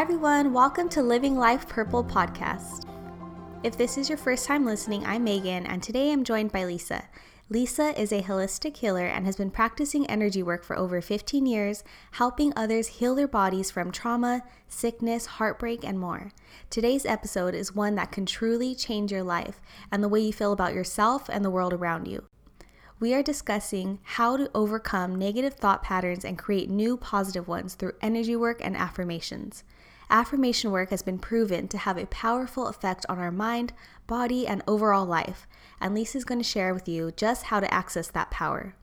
Hi, everyone. Welcome to Living Life Purple podcast. If this is your first time listening, I'm Megan, and today I'm joined by Lisa. Lisa is a holistic healer and has been practicing energy work for over 15 years, helping others heal their bodies from trauma, sickness, heartbreak, and more. Today's episode is one that can truly change your life and the way you feel about yourself and the world around you. We are discussing how to overcome negative thought patterns and create new positive ones through energy work and affirmations. Affirmation work has been proven to have a powerful effect on our mind, body, and overall life, and Lisa is going to share with you just how to access that power.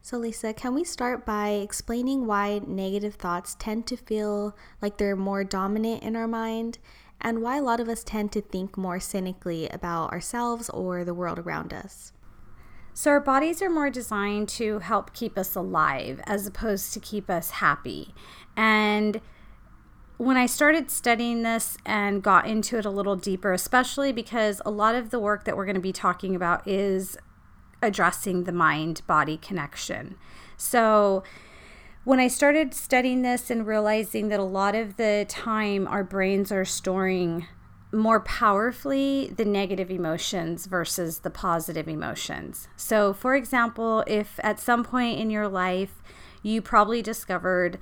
So, Lisa, can we start by explaining why negative thoughts tend to feel like they're more dominant in our mind and why a lot of us tend to think more cynically about ourselves or the world around us? So, our bodies are more designed to help keep us alive as opposed to keep us happy. And when I started studying this and got into it a little deeper, especially because a lot of the work that we're going to be talking about is addressing the mind body connection. So, when I started studying this and realizing that a lot of the time our brains are storing more powerfully the negative emotions versus the positive emotions. So, for example, if at some point in your life you probably discovered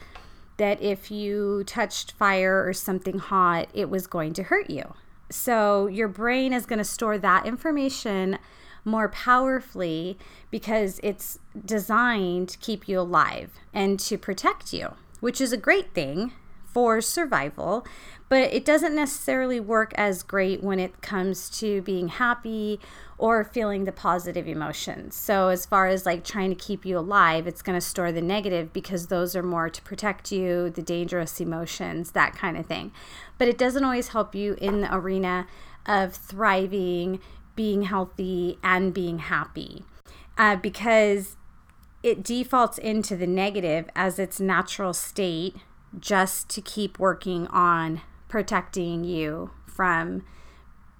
that if you touched fire or something hot, it was going to hurt you. So your brain is going to store that information more powerfully because it's designed to keep you alive and to protect you, which is a great thing for survival, but it doesn't necessarily work as great when it comes to being happy or feeling the positive emotions. So, as far as like trying to keep you alive, it's going to store the negative because those are more to protect you, the dangerous emotions, that kind of thing. But it doesn't always help you in the arena of thriving, being healthy, and being happy uh, because it defaults into the negative as its natural state just to keep working on protecting you from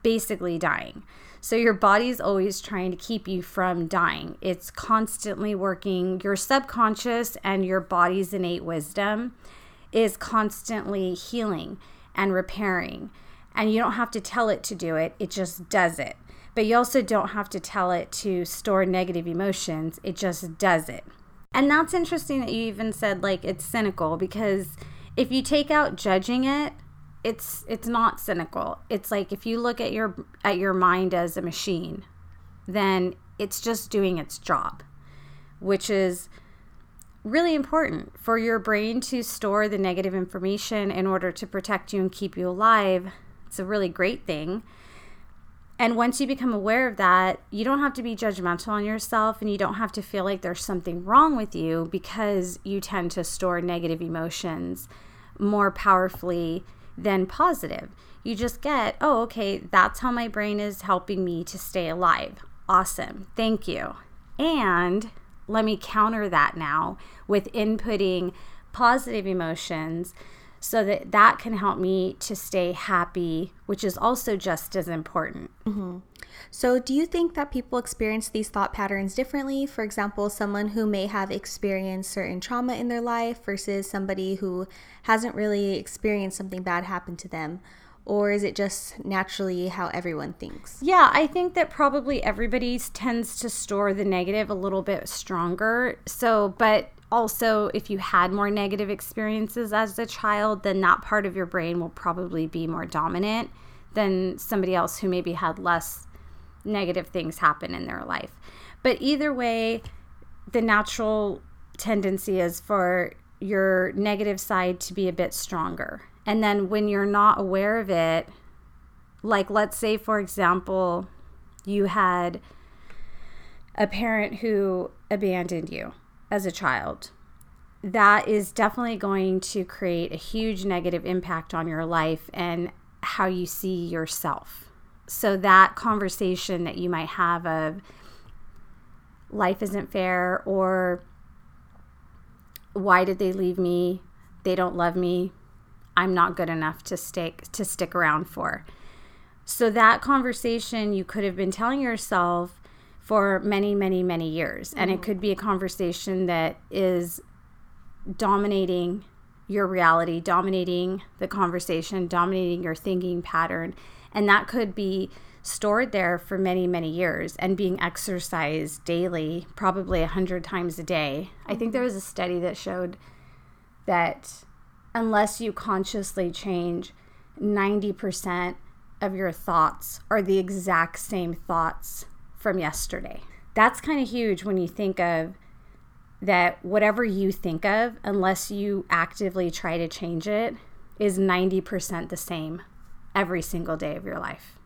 basically dying. So your body's always trying to keep you from dying. It's constantly working. Your subconscious and your body's innate wisdom is constantly healing and repairing. And you don't have to tell it to do it, it just does it. But you also don't have to tell it to store negative emotions, it just does it. And that's interesting that you even said like it's cynical because if you take out judging it, it's it's not cynical. It's like if you look at your at your mind as a machine, then it's just doing its job, which is really important for your brain to store the negative information in order to protect you and keep you alive. It's a really great thing. And once you become aware of that, you don't have to be judgmental on yourself and you don't have to feel like there's something wrong with you because you tend to store negative emotions more powerfully than positive. You just get, oh, okay, that's how my brain is helping me to stay alive. Awesome. Thank you. And let me counter that now with inputting positive emotions so that that can help me to stay happy, which is also just as important. Mm-hmm. So, do you think that people experience these thought patterns differently? For example, someone who may have experienced certain trauma in their life versus somebody who hasn't really experienced something bad happen to them? Or is it just naturally how everyone thinks? Yeah, I think that probably everybody tends to store the negative a little bit stronger. So, but also, if you had more negative experiences as a child, then that part of your brain will probably be more dominant than somebody else who maybe had less negative things happen in their life. But either way, the natural tendency is for your negative side to be a bit stronger. And then when you're not aware of it, like let's say, for example, you had a parent who abandoned you as a child, that is definitely going to create a huge negative impact on your life and how you see yourself. So, that conversation that you might have of life isn't fair or why did they leave me? They don't love me. I'm not good enough to stick to stick around for. So that conversation you could have been telling yourself for many, many, many years. Mm-hmm. And it mm-hmm. could be a conversation that is dominating your reality, dominating the conversation, dominating your thinking pattern. And that could be stored there for many, many years and being exercised daily, probably a hundred times a day. I think there was a study that showed that unless you consciously change 90% of your thoughts are the exact same thoughts from yesterday. That's kind of huge when you think of that whatever you think of, unless you actively try to change it, is 90% the same every single day of your life.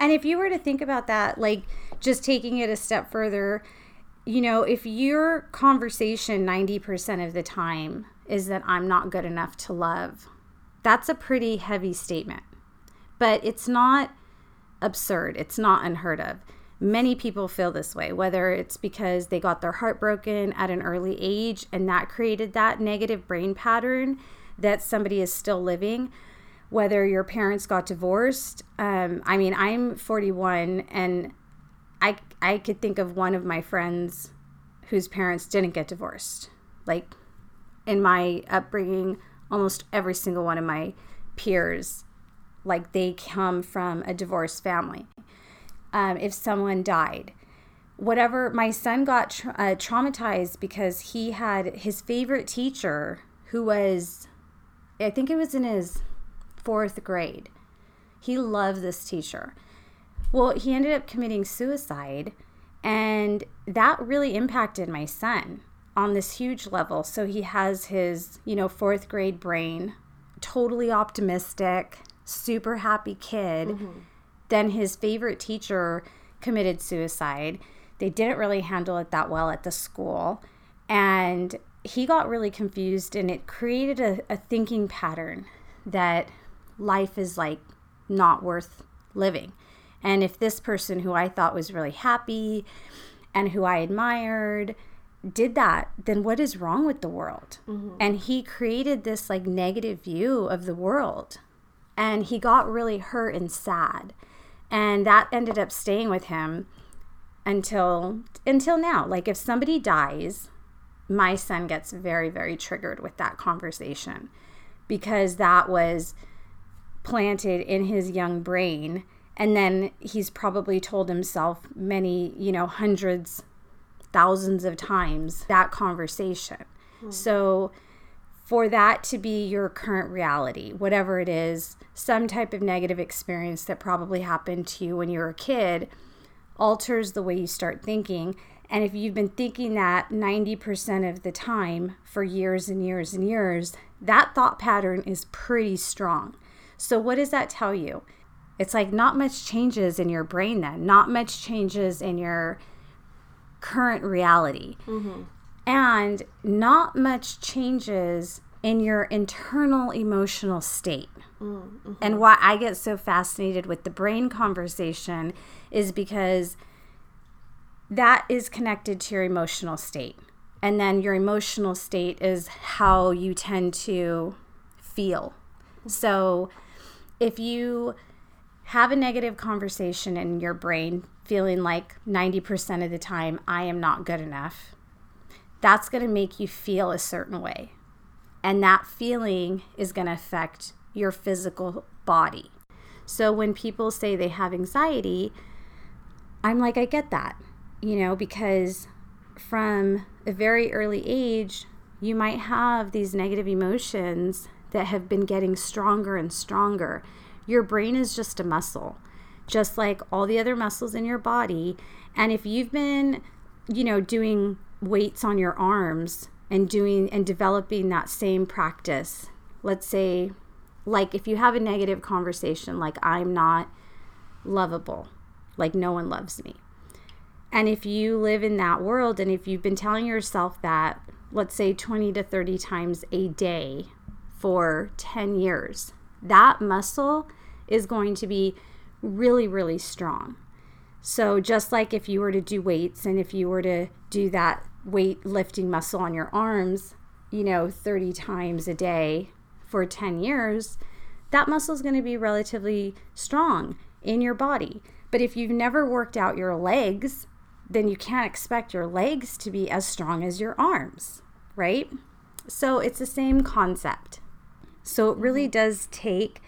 And if you were to think about that, like just taking it a step further, you know, if your conversation 90% of the time is that I'm not good enough to love, that's a pretty heavy statement. But it's not absurd, it's not unheard of. Many people feel this way, whether it's because they got their heart broken at an early age and that created that negative brain pattern that somebody is still living, whether your parents got divorced. Um, I mean, I'm 41 and I, I could think of one of my friends whose parents didn't get divorced. Like in my upbringing, almost every single one of my peers, like they come from a divorced family um, if someone died. Whatever, my son got tra- uh, traumatized because he had his favorite teacher who was, I think it was in his fourth grade. He loved this teacher. Well, he ended up committing suicide, and that really impacted my son on this huge level. So he has his, you know, fourth grade brain, totally optimistic, super happy kid. Mm-hmm then his favorite teacher committed suicide. They didn't really handle it that well at the school. And he got really confused, and it created a, a thinking pattern that life is like not worth living. And if this person who I thought was really happy and who I admired did that, then what is wrong with the world? Mm-hmm. And he created this like negative view of the world. And he got really hurt and sad and that ended up staying with him until until now. Like if somebody dies my son gets very very triggered with that conversation because that was planted in his young brain. And then he's probably told himself many you know hundreds thousands of times that conversation. Mm. so for that to be your current reality, whatever it is, some type of negative experience that probably happened to you when you were a kid alters the way you start thinking. And if you've been thinking that 90% of the time for years and years and years, that thought pattern is pretty strong. So, what does that tell you? It's like not much changes in your brain then, not much changes in your current reality. Mm-hmm and not much changes in your internal emotional state. Mm-hmm. And why I get so fascinated with the brain conversation is because that is connected to your emotional state. And then your emotional state is how you tend to feel. So if you have a negative conversation in your brain, feeling like 90% of the time, I am not good enough, that's going to make you feel a certain way. And that feeling is going to affect your physical body. So when people say they have anxiety, I'm like, I get that, you know, because from a very early age, you might have these negative emotions that have been getting stronger and stronger. Your brain is just a muscle, just like all the other muscles in your body. And if you've been, you know, doing weights on your arms and doing and developing that same practice. Let's say, like, if you have a negative conversation, like, I'm not lovable, like, no one loves me. And if you live in that world and if you've been telling yourself that, let's say 20 to 30 times a day for 10 years, that muscle is going to be really, really strong. So, just like if you were to do weights and if you were to do that weight lifting muscle on your arms, you know, 30 times a day for 10 years, that muscle is going to be relatively strong in your body. But if you've never worked out your legs, then you can't expect your legs to be as strong as your arms, right? So it's the same concept. So it really does take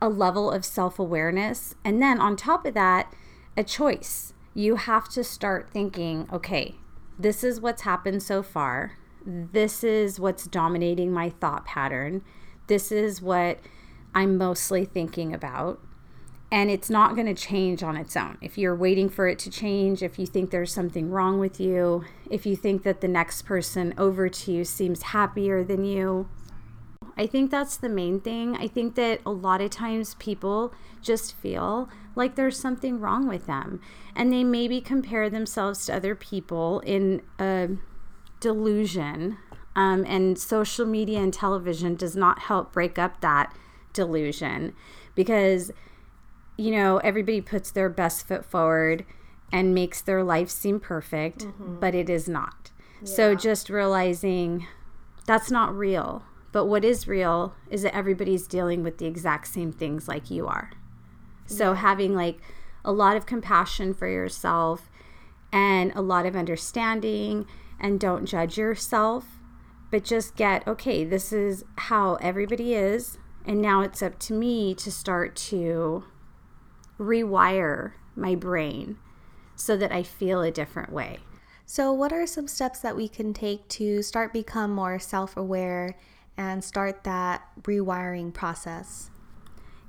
a level of self awareness. And then on top of that, a choice. You have to start thinking, okay, this is what's happened so far. This is what's dominating my thought pattern. This is what I'm mostly thinking about. And it's not going to change on its own. If you're waiting for it to change, if you think there's something wrong with you, if you think that the next person over to you seems happier than you, I think that's the main thing. I think that a lot of times people just feel like there's something wrong with them and they maybe compare themselves to other people in a delusion. Um, and social media and television does not help break up that delusion because, you know, everybody puts their best foot forward and makes their life seem perfect, mm-hmm. but it is not. Yeah. So just realizing that's not real but what is real is that everybody's dealing with the exact same things like you are. So yeah. having like a lot of compassion for yourself and a lot of understanding and don't judge yourself, but just get, okay, this is how everybody is. And now it's up to me to start to rewire my brain so that I feel a different way. So, what are some steps that we can take to start become more self-aware and start that rewiring process?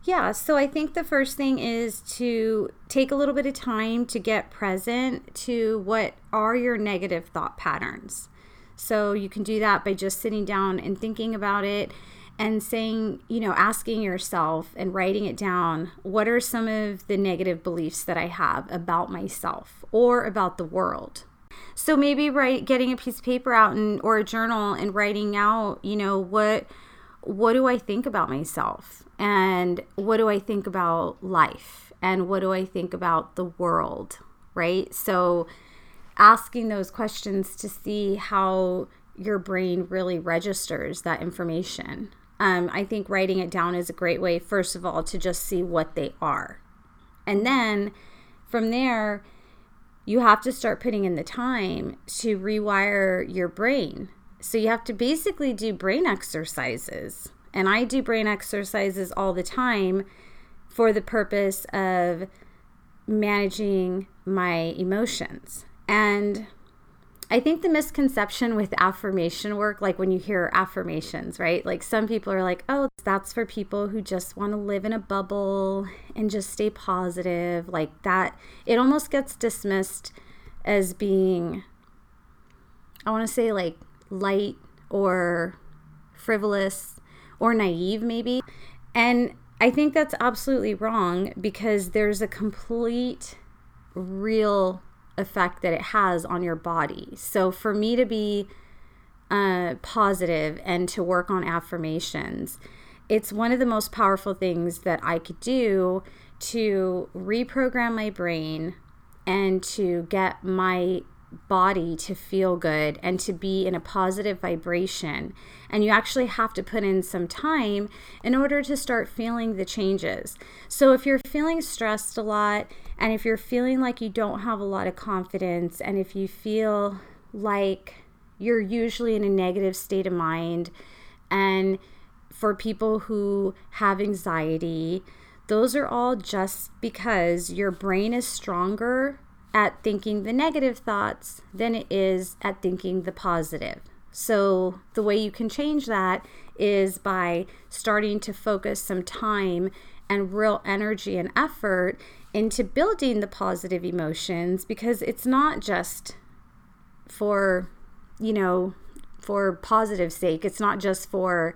Yeah, so I think the first thing is to take a little bit of time to get present to what are your negative thought patterns. So you can do that by just sitting down and thinking about it and saying, you know, asking yourself and writing it down what are some of the negative beliefs that I have about myself or about the world? So maybe write getting a piece of paper out and or a journal and writing out, you know, what what do I think about myself? And what do I think about life? And what do I think about the world? Right? So asking those questions to see how your brain really registers that information. Um, I think writing it down is a great way, first of all, to just see what they are. And then from there, you have to start putting in the time to rewire your brain. So you have to basically do brain exercises. And I do brain exercises all the time for the purpose of managing my emotions. And I think the misconception with affirmation work, like when you hear affirmations, right? Like some people are like, oh, that's for people who just want to live in a bubble and just stay positive. Like that, it almost gets dismissed as being, I want to say like light or frivolous or naive, maybe. And I think that's absolutely wrong because there's a complete, real effect that it has on your body. So for me to be uh, positive and to work on affirmations, it's one of the most powerful things that I could do to reprogram my brain and to get my body to feel good and to be in a positive vibration. And you actually have to put in some time in order to start feeling the changes. So if you're feeling stressed a lot, and if you're feeling like you don't have a lot of confidence, and if you feel like you're usually in a negative state of mind, and for people who have anxiety, those are all just because your brain is stronger at thinking the negative thoughts than it is at thinking the positive. So, the way you can change that is by starting to focus some time and real energy and effort into building the positive emotions because it's not just for, you know, for positive sake. It's not just for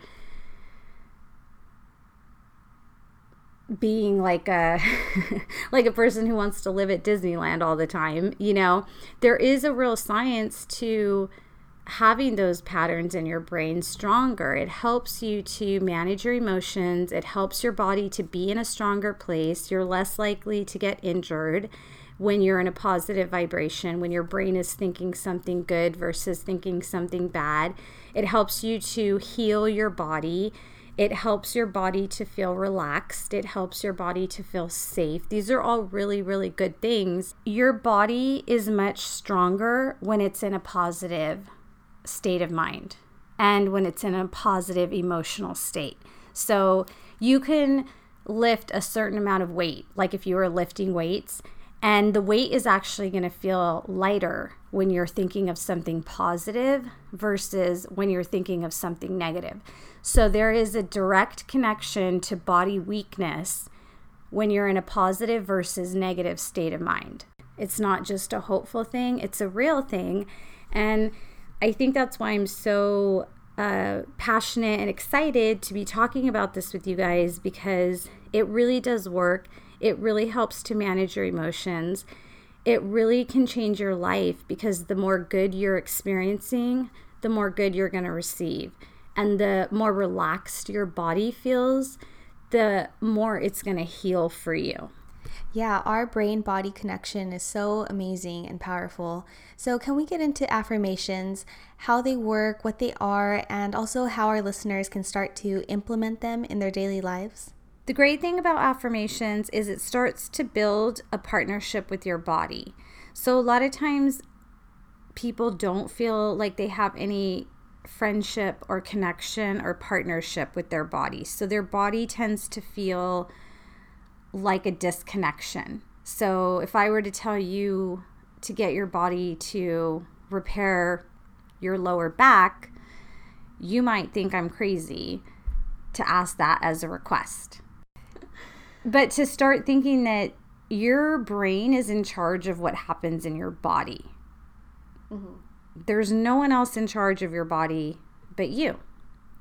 being like a like a person who wants to live at Disneyland all the time, you know, there is a real science to having those patterns in your brain stronger. It helps you to manage your emotions, it helps your body to be in a stronger place. You're less likely to get injured when you're in a positive vibration, when your brain is thinking something good versus thinking something bad. It helps you to heal your body it helps your body to feel relaxed. It helps your body to feel safe. These are all really, really good things. Your body is much stronger when it's in a positive state of mind and when it's in a positive emotional state. So you can lift a certain amount of weight, like if you were lifting weights, and the weight is actually going to feel lighter when you're thinking of something positive versus when you're thinking of something negative. So there is a direct connection to body weakness when you're in a positive versus negative state of mind. It's not just a hopeful thing, it's a real thing. And I think that's why I'm so uh, passionate and excited to be talking about this with you guys because it really does work. It really helps to manage your emotions. It really can change your life because the more good you're experiencing, the more good you're going to receive. And the more relaxed your body feels, the more it's going to heal for you. Yeah, our brain body connection is so amazing and powerful. So, can we get into affirmations, how they work, what they are, and also how our listeners can start to implement them in their daily lives? The great thing about affirmations is it starts to build a partnership with your body. So, a lot of times people don't feel like they have any friendship or connection or partnership with their body. So, their body tends to feel like a disconnection. So, if I were to tell you to get your body to repair your lower back, you might think I'm crazy to ask that as a request. But to start thinking that your brain is in charge of what happens in your body. Mm-hmm. There's no one else in charge of your body but you.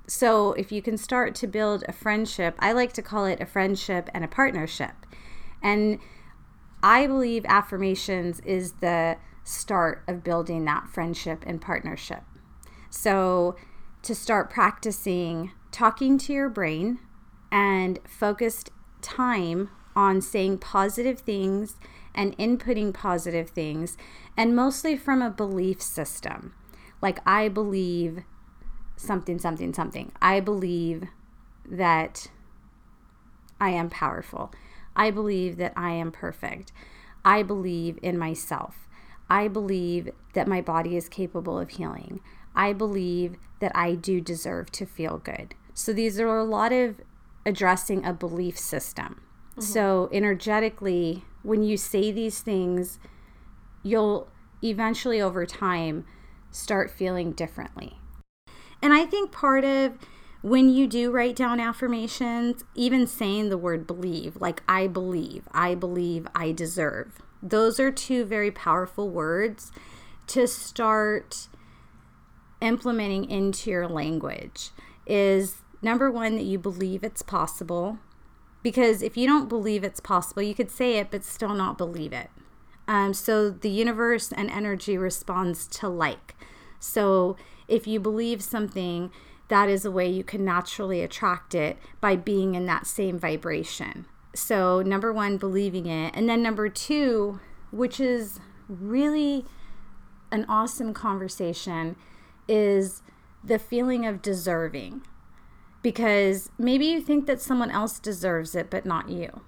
So, if you can start to build a friendship, I like to call it a friendship and a partnership. And I believe affirmations is the start of building that friendship and partnership. So, to start practicing talking to your brain and focused time on saying positive things and inputting positive things, and mostly from a belief system. Like, I believe something, something, something. I believe that I am powerful. I believe that I am perfect. I believe in myself. I believe that my body is capable of healing. I believe that I do deserve to feel good. So these are a lot of addressing a belief system. Mm-hmm. So energetically, when you say these things, you'll eventually over time start feeling differently. And I think part of when you do write down affirmations, even saying the word believe, like I believe, I believe, I deserve, those are two very powerful words to start implementing into your language. Is number one, that you believe it's possible. Because if you don't believe it's possible, you could say it, but still not believe it. Um, so the universe and energy responds to like. So if you believe something, that is a way you can naturally attract it by being in that same vibration. So, number one, believing it. And then number two, which is really an awesome conversation, is the feeling of deserving. Because maybe you think that someone else deserves it, but not you.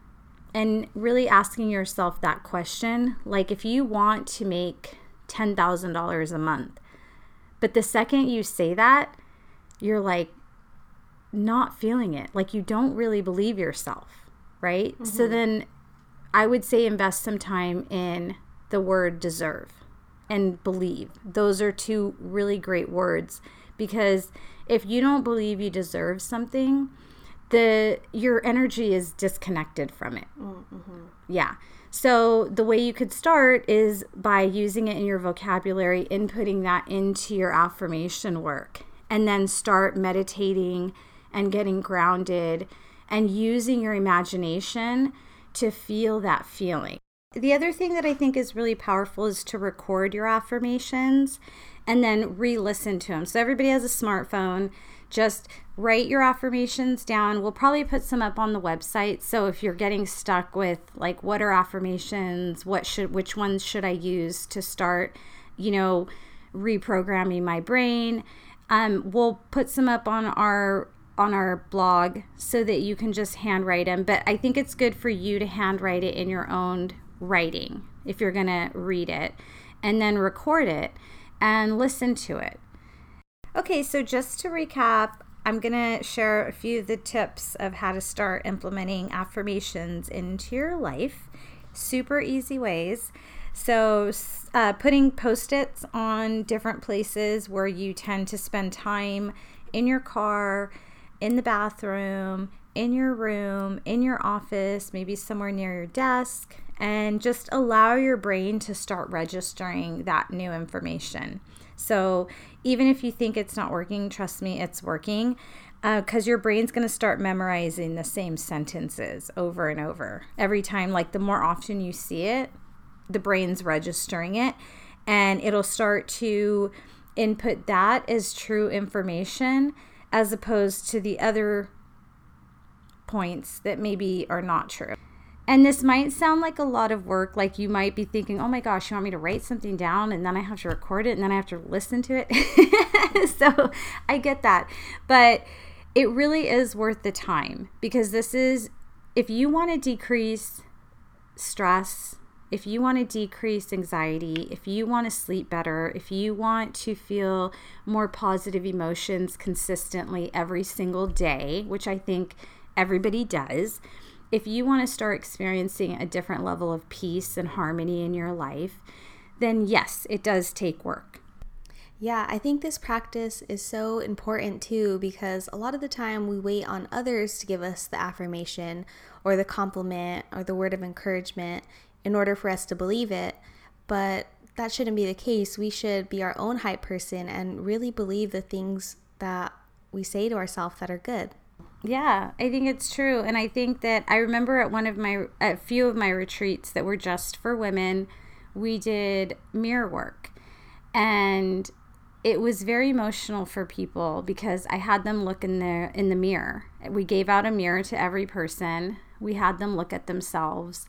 And really asking yourself that question like, if you want to make $10,000 a month, but the second you say that, you're like not feeling it. Like you don't really believe yourself, right? Mm-hmm. So then I would say invest some time in the word deserve and believe. Those are two really great words because if you don't believe you deserve something, the your energy is disconnected from it. Mm-hmm. Yeah. So, the way you could start is by using it in your vocabulary, inputting that into your affirmation work, and then start meditating and getting grounded and using your imagination to feel that feeling. The other thing that I think is really powerful is to record your affirmations and then re listen to them. So, everybody has a smartphone just write your affirmations down. We'll probably put some up on the website. So if you're getting stuck with like what are affirmations, what should which ones should I use to start, you know, reprogramming my brain, um, we'll put some up on our on our blog so that you can just handwrite them. But I think it's good for you to handwrite it in your own writing if you're to read it and then record it and listen to it Okay, so just to recap, I'm going to share a few of the tips of how to start implementing affirmations into your life. Super easy ways. So, uh, putting post its on different places where you tend to spend time in your car, in the bathroom, in your room, in your office, maybe somewhere near your desk, and just allow your brain to start registering that new information. So, even if you think it's not working, trust me, it's working because uh, your brain's going to start memorizing the same sentences over and over every time. Like, the more often you see it, the brain's registering it, and it'll start to input that as true information as opposed to the other points that maybe are not true. And this might sound like a lot of work. Like you might be thinking, oh my gosh, you want me to write something down and then I have to record it and then I have to listen to it. so I get that. But it really is worth the time because this is, if you want to decrease stress, if you want to decrease anxiety, if you want to sleep better, if you want to feel more positive emotions consistently every single day, which I think everybody does if you want to start experiencing a different level of peace and harmony in your life, then yes, it does take work. Yeah, I think this practice is so important too because a lot of the time we wait on others to give us the affirmation or the compliment or the word of encouragement in order for us to believe it. But that shouldn't be the case. We should be our own hype person and really believe the things that we say to ourselves that are good. Yeah, I think it's true. And I think that I remember at one of my, a few of my retreats that were just for women, we did mirror work. And it was very emotional for people because I had them look in the in the mirror. We gave out a mirror to every person. We had them look at themselves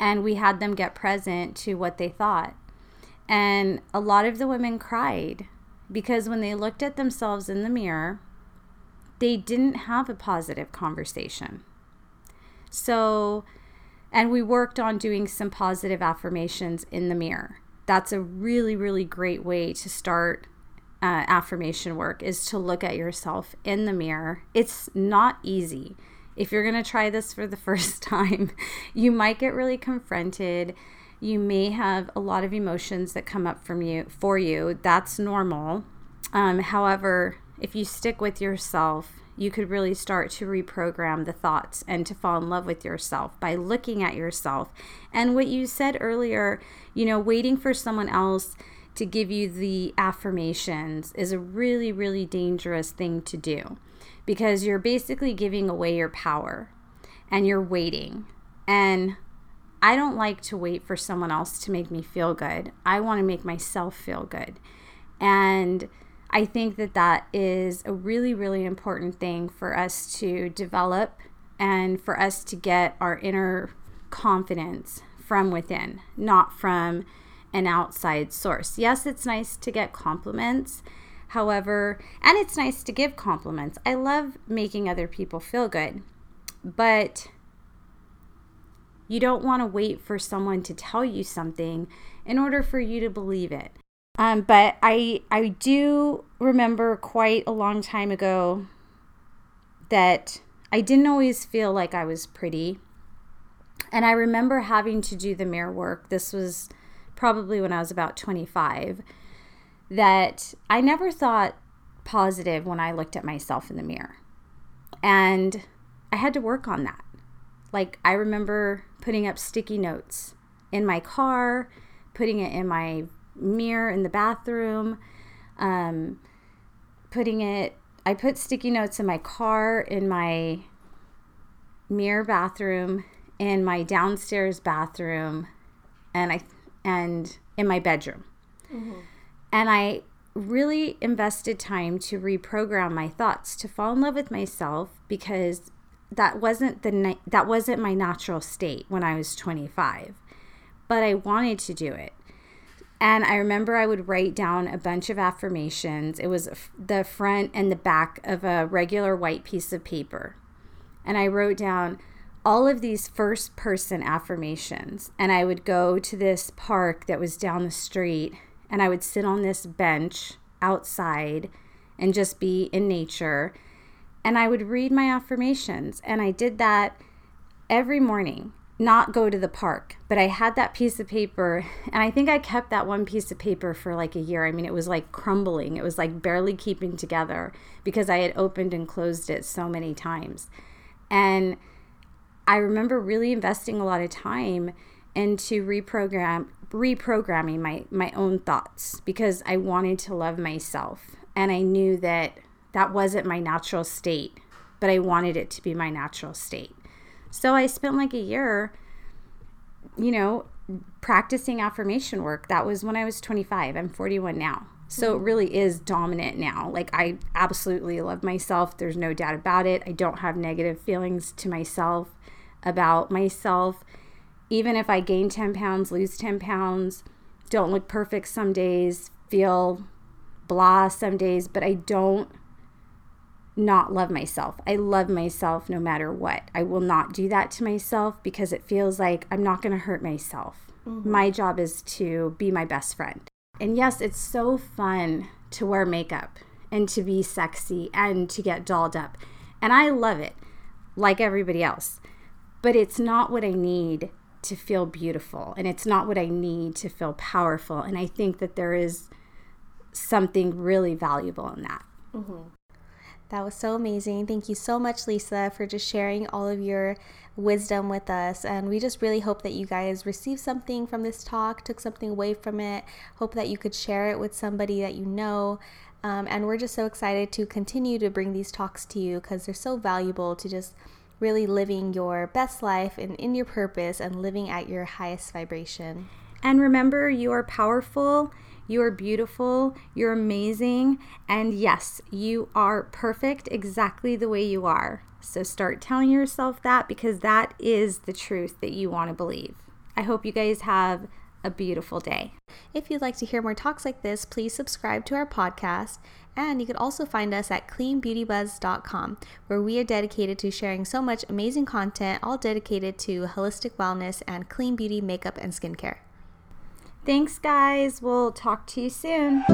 and we had them get present to what they thought. And a lot of the women cried because when they looked at themselves in the mirror, they didn't have a positive conversation. So, and we worked on doing some positive affirmations in the mirror. That's a really, really great way to start uh, affirmation work is to look at yourself in the mirror. It's not easy. If you're going to try this for the first time, you might get really confronted. You may have a lot of emotions that come up from you for you. That's normal. Um, however, if you stick with yourself, you could really start to reprogram the thoughts and to fall in love with yourself by looking at yourself. And what you said earlier, you know, waiting for someone else to give you the affirmations is a really, really dangerous thing to do because you're basically giving away your power and you're waiting. And I don't like to wait for someone else to make me feel good. I want to make myself feel good. And I think that that is a really, really important thing for us to develop and for us to get our inner confidence from within, not from an outside source. Yes, it's nice to get compliments. However, and it's nice to give compliments. I love making other people feel good. But you don't want to wait for someone to tell you something in order for you to believe it. Um, but I I do remember quite a long time ago that I didn't always feel like I was pretty. And I remember having to do the mirror work. This was probably when I was about 25. That I never thought positive when I looked at myself in the mirror. And I had to work on that. Like, I remember putting up sticky notes in my car, putting it in my mirror in the bathroom, um, putting it, I put sticky notes in my car, in my mirror bathroom, in my downstairs bathroom, and I, and in my bedroom. Mm-hmm. And I really invested time to reprogram my thoughts to fall in love with myself because that wasn't the that wasn't my natural state when I was 25 but I wanted to do it and I remember I would write down a bunch of affirmations. It was the front and the back of a regular white piece of paper. And I wrote down all of these first person affirmations. And I would go to this park that was down the street and I would sit on this bench outside and just be in nature. and I would read my affirmations. And I did that every morning, not go to the park, but I had that piece of paper. And I think I kept that one piece of paper for like a year. I mean, it was like crumbling, it was like barely keeping together because I had opened and closed it so many times. And I remember really investing a lot of time into reprogram reprogramming my my own thoughts because I wanted to love myself and I knew that that wasn't my natural state, but I wanted it to be my natural state. So I spent like a year, you know, practicing affirmation work. That was when I was 25. I'm 41 now. So it really is dominant now. Like I absolutely love myself. There's no doubt about it. I don't have negative feelings to myself about myself. Even if I gain 10 pounds, lose 10 pounds, don't look perfect some days, feel blah some days, but I don't not love myself. I love myself no matter what. I will not do that to myself because it feels like I'm not going to hurt myself. Mm-hmm. My job is to be my best friend. And yes, it's so fun to wear makeup and to be sexy and to get dolled up. And I love it like everybody else. But it's not what I need to feel beautiful and it's not what I need to feel powerful. And I think that there is something really valuable in that. Mm-hmm. That was so amazing. Thank you so much, Lisa, for just sharing all of your wisdom with us. And we just really hope that you guys received something from this talk, took something away from it. Hope that you could share it with somebody that you know. Um, and we're just so excited to continue to bring these talks to you because they're so valuable to just really living your best life and in your purpose and living at your highest vibration. And remember, you are powerful you are beautiful, you're amazing, and yes, you are perfect exactly the way you are. So start telling yourself that because that is the truth that you want to believe. I hope you guys have a beautiful day. If you'd like to hear more talks like this, please subscribe to our podcast. And you can also find us at cleanbeautybuzz.com, where we are dedicated to sharing so much amazing content, all dedicated to holistic wellness and clean beauty, makeup, and skincare. Thanks, guys. We'll talk to you soon.